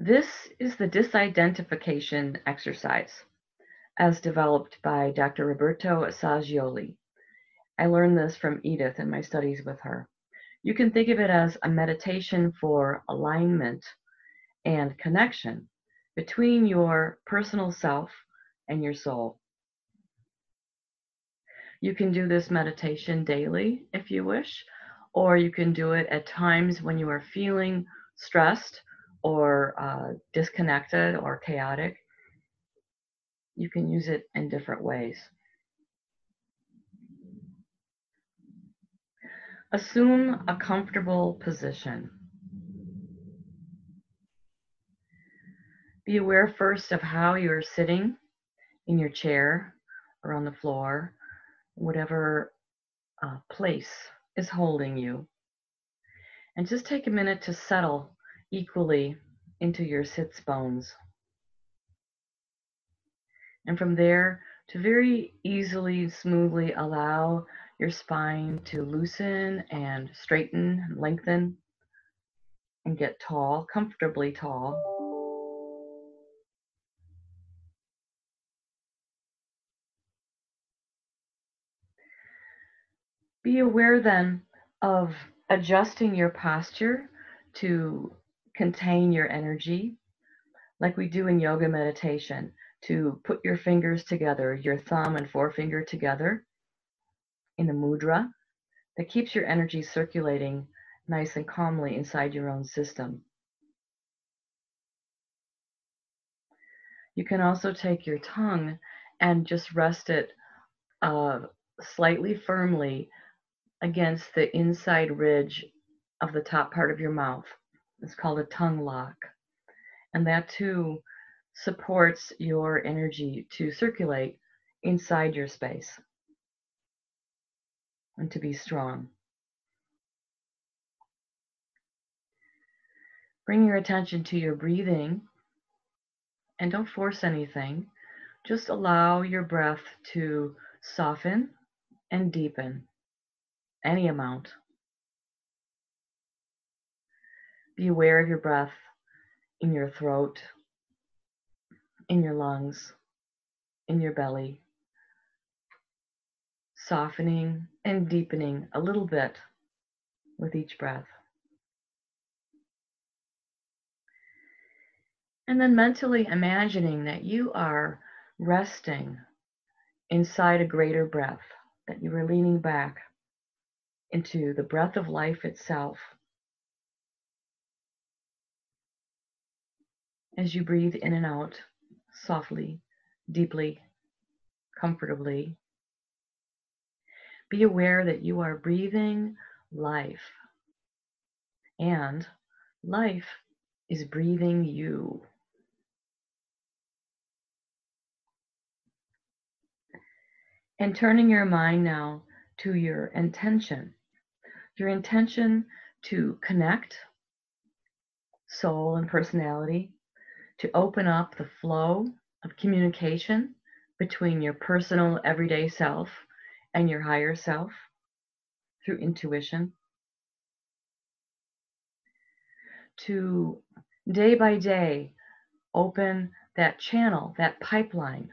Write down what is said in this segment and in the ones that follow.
This is the disidentification exercise as developed by Dr. Roberto Assagioli. I learned this from Edith in my studies with her. You can think of it as a meditation for alignment and connection between your personal self and your soul. You can do this meditation daily if you wish, or you can do it at times when you are feeling stressed or uh, disconnected or chaotic. You can use it in different ways. Assume a comfortable position. Be aware first of how you're sitting in your chair or on the floor, whatever uh, place is holding you. And just take a minute to settle equally into your sits bones. And from there, to very easily, smoothly allow your spine to loosen and straighten and lengthen and get tall, comfortably tall. Be aware then of adjusting your posture to contain your energy, like we do in yoga meditation, to put your fingers together, your thumb and forefinger together in a mudra that keeps your energy circulating nice and calmly inside your own system. You can also take your tongue and just rest it uh, slightly firmly against the inside ridge of the top part of your mouth. It's called a tongue lock. And that too supports your energy to circulate inside your space and to be strong. Bring your attention to your breathing and don't force anything. Just allow your breath to soften and deepen any amount. Be aware of your breath in your throat, in your lungs, in your belly softening and deepening a little bit with each breath. And then mentally imagining that you are resting inside a greater breath, that you are leaning back into the breath of life itself. As you breathe in and out softly, deeply, comfortably, be aware that you are breathing life. And life is breathing you. And turning your mind now to your intention. Your intention to connect soul and personality, to open up the flow of communication between your personal everyday self and your higher self through intuition. To day by day open that channel, that pipeline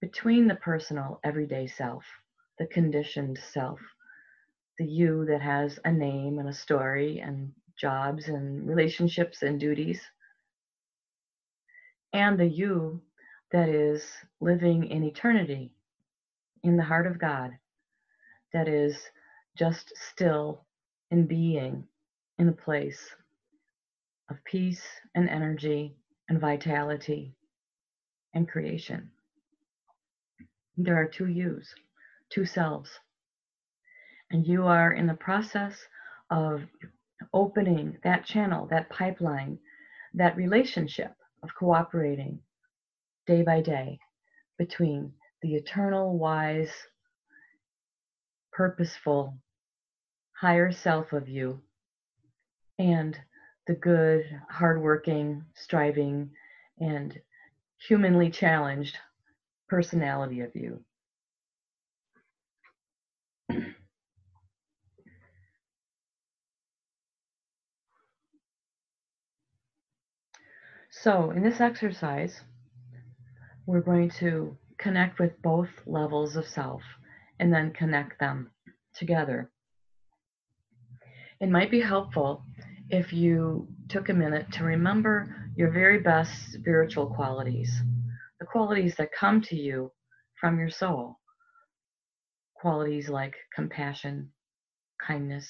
between the personal everyday self, the conditioned self, the you that has a name and a story and jobs and relationships and duties, and the you that is living in eternity in the heart of God that is just still in being in a place of peace and energy and vitality and creation. There are two yous, two selves. And you are in the process of opening that channel, that pipeline, that relationship of cooperating day by day between the eternal, wise, purposeful higher self of you and the good, hardworking, striving, and humanly challenged personality of you. So, in this exercise, we're going to connect with both levels of self and then connect them together. It might be helpful if you took a minute to remember your very best spiritual qualities, the qualities that come to you from your soul. Qualities like compassion, kindness,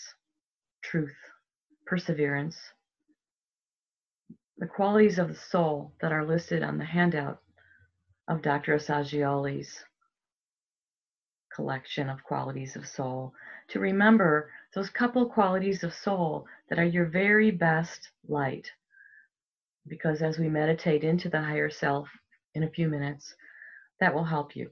truth, perseverance. The qualities of the soul that are listed on the handout of Dr. Assagioli's collection of qualities of soul. To remember those couple qualities of soul that are your very best light. Because as we meditate into the higher self in a few minutes, that will help you.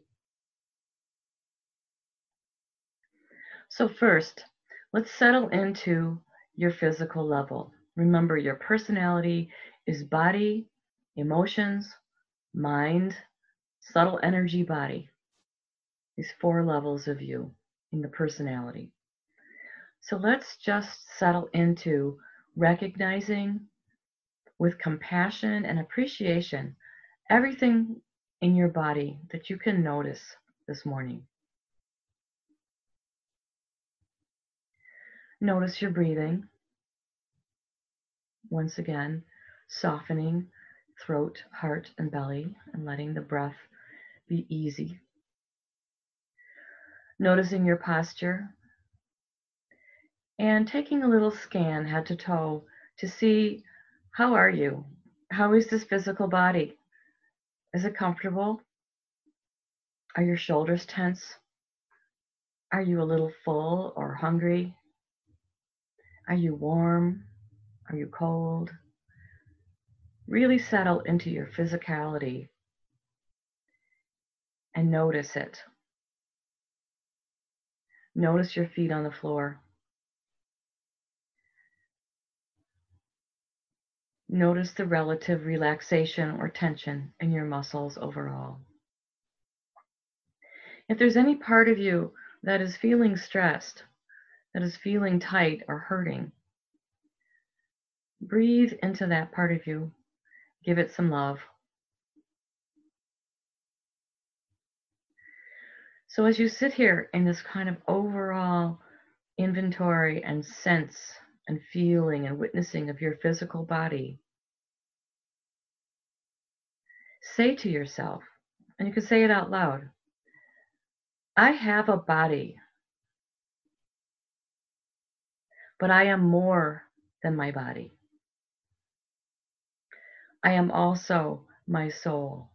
So, first, let's settle into your physical level. Remember, your personality is body, emotions, mind, subtle energy body. These four levels of you in the personality. So let's just settle into recognizing with compassion and appreciation everything in your body that you can notice this morning. Notice your breathing. Once again, softening throat, heart, and belly, and letting the breath be easy. Noticing your posture, and taking a little scan head to toe to see how are you? How is this physical body? Is it comfortable? Are your shoulders tense? Are you a little full or hungry? Are you warm? Are you cold? Really settle into your physicality and notice it. Notice your feet on the floor. Notice the relative relaxation or tension in your muscles overall. If there's any part of you that is feeling stressed, that is feeling tight or hurting, breathe into that part of you. Give it some love. So, as you sit here in this kind of overall inventory and sense and feeling and witnessing of your physical body, say to yourself, and you can say it out loud I have a body, but I am more than my body. I am also my soul,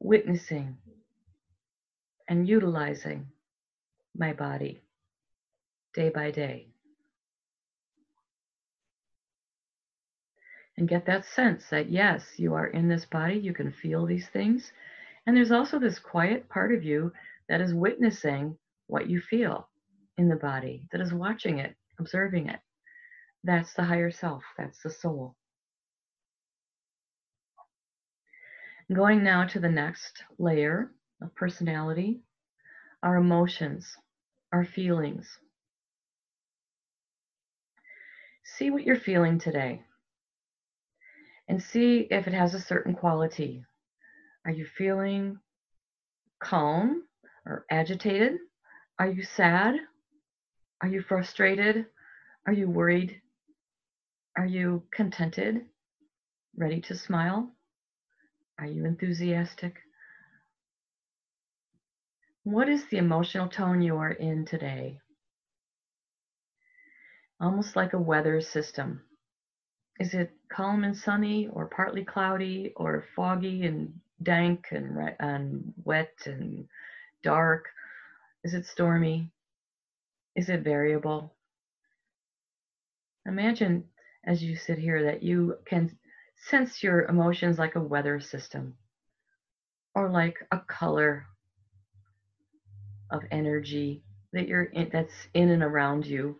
witnessing and utilizing my body day by day. and get that sense that yes, you are in this body, you can feel these things. And there's also this quiet part of you that is witnessing what you feel in the body, that is watching it, observing it. That's the higher self, that's the soul. Going now to the next layer of personality, our emotions, our feelings. See what you're feeling today and see if it has a certain quality. Are you feeling calm or agitated? Are you sad? Are you frustrated? Are you worried? Are you contented? Ready to smile? Are you enthusiastic? What is the emotional tone you are in today? Almost like a weather system. Is it calm and sunny, or partly cloudy, or foggy and dank and, and wet and dark? Is it stormy? Is it variable? Imagine as you sit here that you can sense your emotions like a weather system or like a color of energy that you're in, that's in and around you.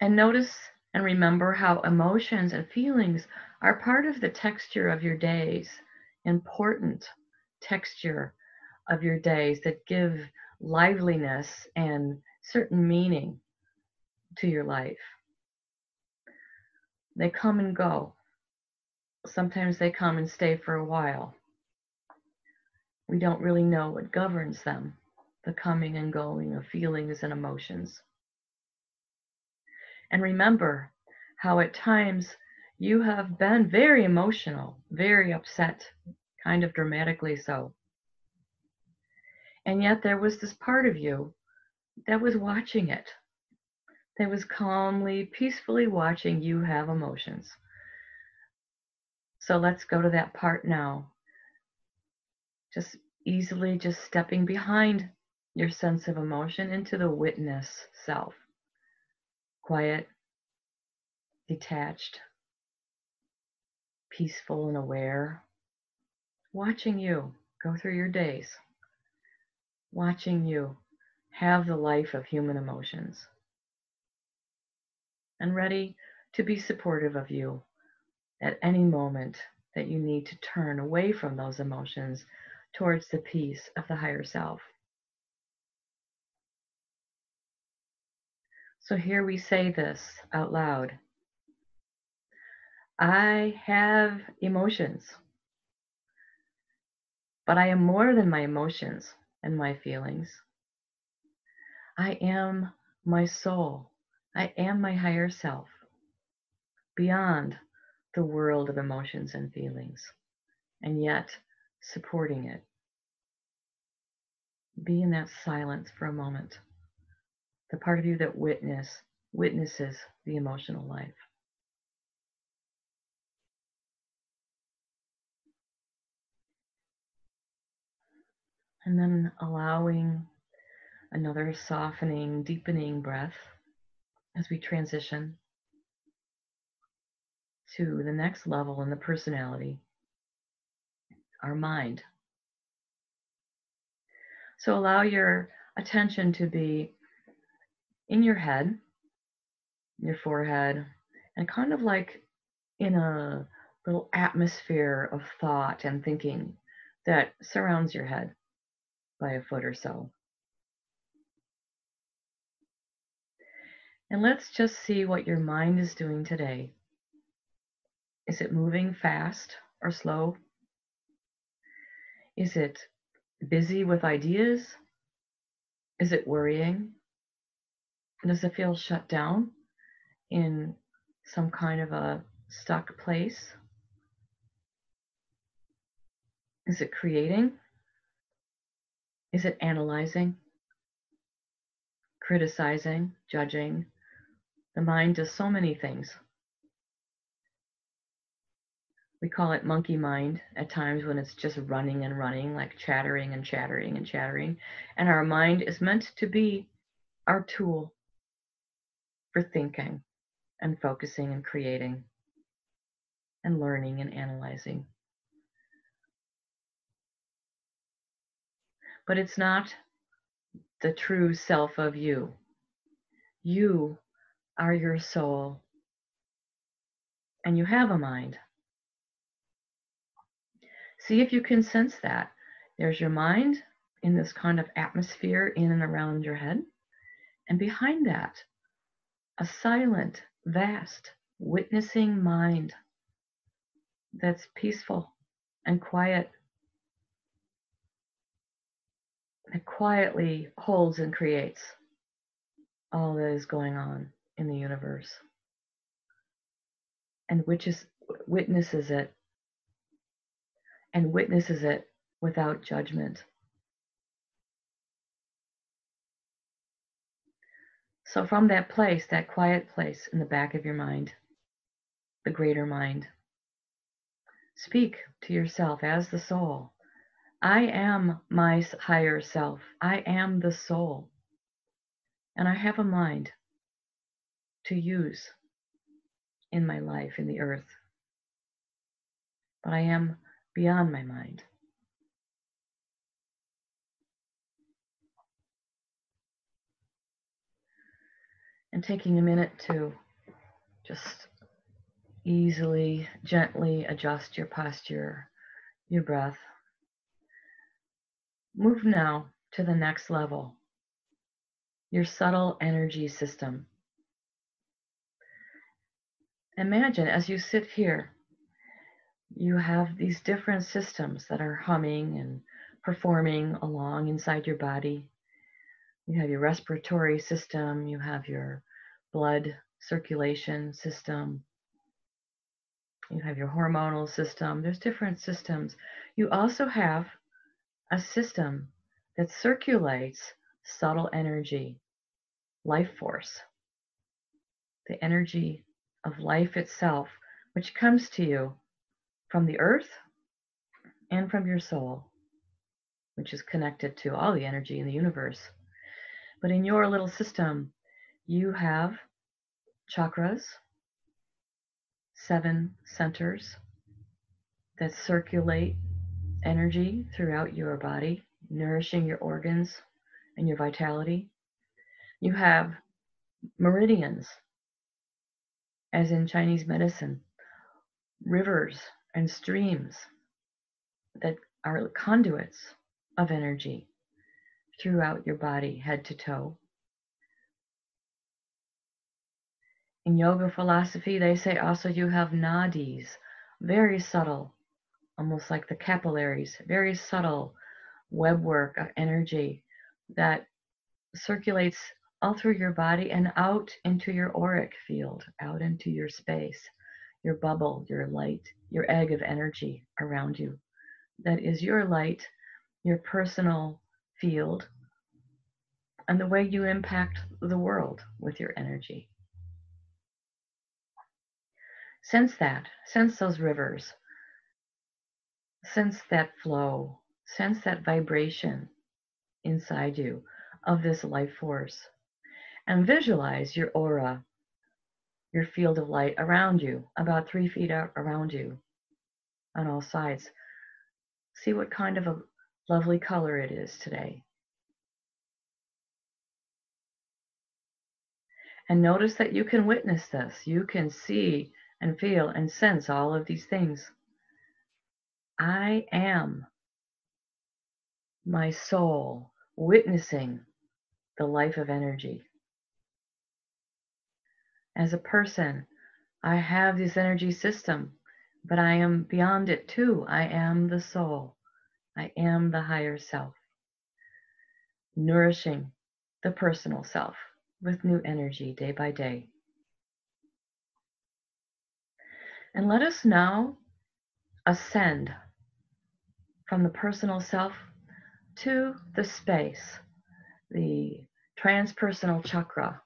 And notice and remember how emotions and feelings are part of the texture of your days, important texture of your days that give liveliness and certain meaning to your life. They come and go. Sometimes they come and stay for a while. We don't really know what governs them, the coming and going of feelings and emotions. And remember how at times you have been very emotional, very upset, kind of dramatically so. And yet there was this part of you that was watching it, that was calmly, peacefully watching you have emotions. So let's go to that part now. Just easily just stepping behind your sense of emotion into the witness self. Quiet, detached, peaceful and aware, watching you go through your days, watching you have the life of human emotions, and ready to be supportive of you at any moment that you need to turn away from those emotions towards the peace of the higher self. So here we say this out loud I have emotions, but I am more than my emotions and my feelings. I am my soul. I am my higher self, beyond the world of emotions and feelings, and yet supporting it. Be in that silence for a moment. The part of you that witness witnesses the emotional life. And then allowing another softening, deepening breath as we transition to the next level in the personality, our mind. So allow your attention to be in your head, your forehead, and kind of like in a little atmosphere of thought and thinking that surrounds your head by a foot or so. And let's just see what your mind is doing today. Is it moving fast or slow? Is it busy with ideas? Is it worrying? Does it feel shut down in some kind of a stuck place? Is it creating? Is it analyzing, criticizing, judging? The mind does so many things. We call it monkey mind at times when it's just running and running, like chattering and chattering and chattering. And our mind is meant to be our tool for thinking and focusing and creating and learning and analyzing. but it's not the true self of you. You are your soul, and you have a mind. See if you can sense that. There's your mind in this kind of atmosphere in and around your head, and behind that, a silent, vast, witnessing mind that's peaceful and quiet that quietly holds and creates all that is going on in the universe and which is witnesses it and witnesses it without judgment so from that place that quiet place in the back of your mind the greater mind speak to yourself as the soul I am my higher self. I am the soul. And I have a mind to use in my life in the earth. But I am beyond my mind. And taking a minute to just easily, gently adjust your posture, your breath. Move now to the next level, your subtle energy system. Imagine as you sit here, you have these different systems that are humming and performing along inside your body. You have your respiratory system, you have your blood circulation system, you have your hormonal system. There's different systems. You also have a system that circulates subtle energy, life force, the energy of life itself, which comes to you from the earth and from your soul, which is connected to all the energy in the universe. But in your little system, you have chakras, seven centers that circulate energy throughout your body, nourishing your organs and your vitality. You have meridians, as in Chinese medicine, rivers and streams that are conduits of energy throughout your body, head to toe. In yoga philosophy, they say also you have nadis, very subtle, almost like the capillaries, very subtle web work of energy that circulates all through your body and out into your auric field, out into your space, your bubble, your light, your egg of energy around you. That is your light, your personal field, and the way you impact the world with your energy. Sense that, sense those rivers, sense that flow, sense that vibration inside you of this life force, and visualize your aura, your field of light around you, about three feet around you on all sides. See what kind of a lovely color it is today. And notice that you can witness this. You can see and feel and sense all of these things. I am my soul witnessing the life of energy. As a person, I have this energy system, but I am beyond it too. I am the soul. I am the higher self, nourishing the personal self with new energy day by day. And let us now ascend from the personal self to the space, the transpersonal chakra,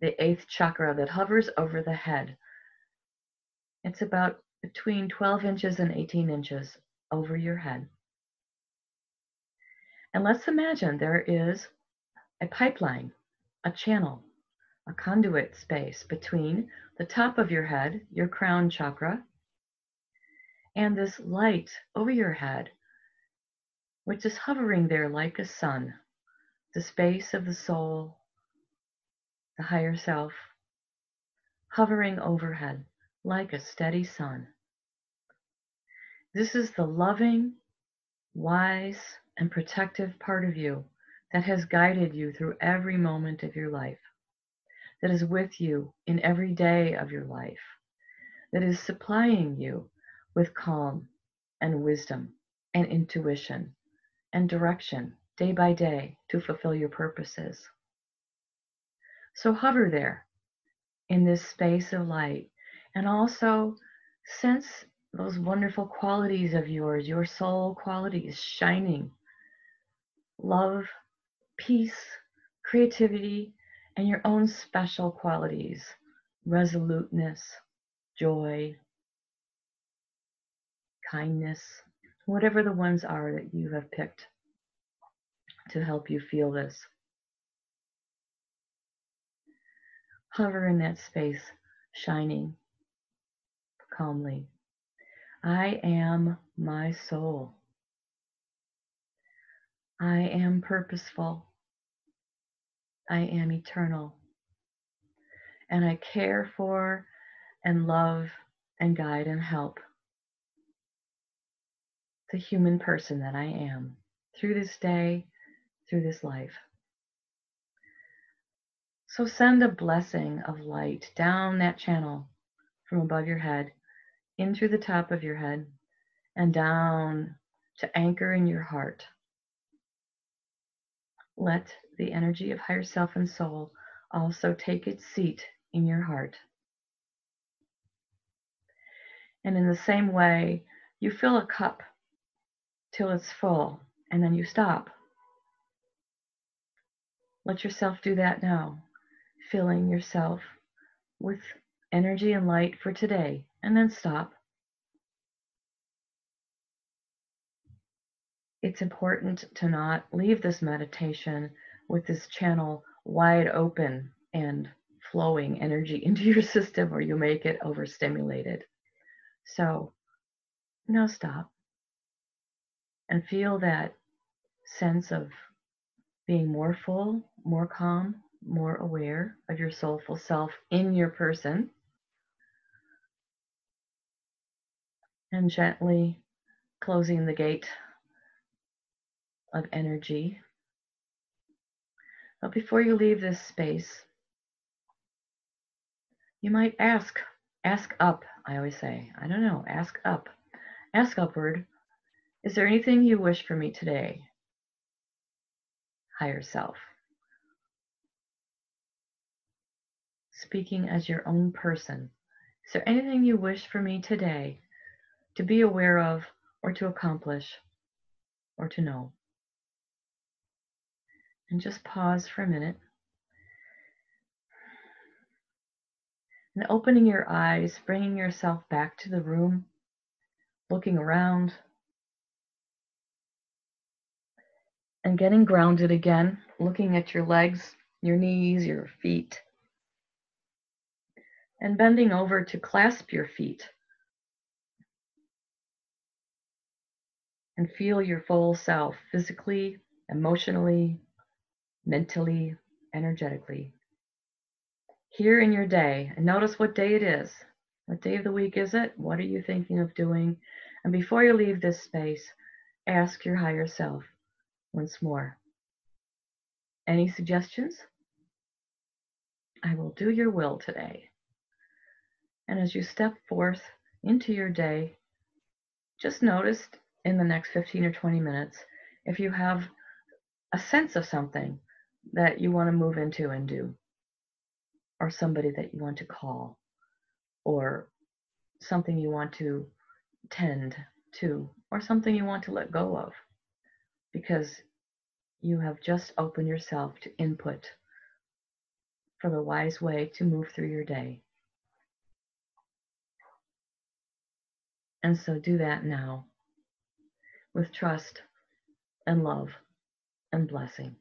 the eighth chakra that hovers over the head. It's about between 12 inches and 18 inches over your head. And let's imagine there is a pipeline, a channel, a conduit space between the top of your head, your crown chakra, and this light over your head, which is hovering there like a sun, the space of the soul, the higher self, hovering overhead like a steady sun. This is the loving, wise, and protective part of you that has guided you through every moment of your life that is with you in every day of your life, that is supplying you with calm and wisdom and intuition and direction day by day to fulfill your purposes. So hover there in this space of light. And also sense those wonderful qualities of yours, your soul qualities shining. Love, peace, creativity, and your own special qualities. Resoluteness, joy, kindness, whatever the ones are that you have picked to help you feel this. Hover in that space, shining calmly. I am my soul. I am purposeful. I am eternal. And I care for and love and guide and help the human person that I am through this day, through this life. So send a blessing of light down that channel from above your head, in through the top of your head, and down to anchor in your heart. Let the energy of higher self and soul also take its seat in your heart. And in the same way, you fill a cup till it's full and then you stop. Let yourself do that now, filling yourself with energy and light for today, and then stop. It's important to not leave this meditation with this channel wide open and flowing energy into your system, or you make it overstimulated. So now stop and feel that sense of being more full, more calm, more aware of your soulful self in your person. And gently closing the gate of energy. But before you leave this space, you might ask, ask up, I always say. I don't know, ask up. Ask upward. Is there anything you wish for me today? Higher self. Speaking as your own person. Is there anything you wish for me today to be aware of or to accomplish or to know? And just pause for a minute. And opening your eyes, bringing yourself back to the room, looking around, and getting grounded again, looking at your legs, your knees, your feet, and bending over to clasp your feet. And feel your full self physically, emotionally, mentally, energetically here in your day and notice what day it is. What day of the week is it? What are you thinking of doing? And before you leave this space, ask your higher self once more. Any suggestions? I will do your will today. And as you step forth into your day, just notice in the next 15 or 20 minutes if you have a sense of something that you want to move into and do or somebody that you want to call or something you want to tend to or something you want to let go of because you have just opened yourself to input for the wise way to move through your day. And so do that now with trust and love and blessing.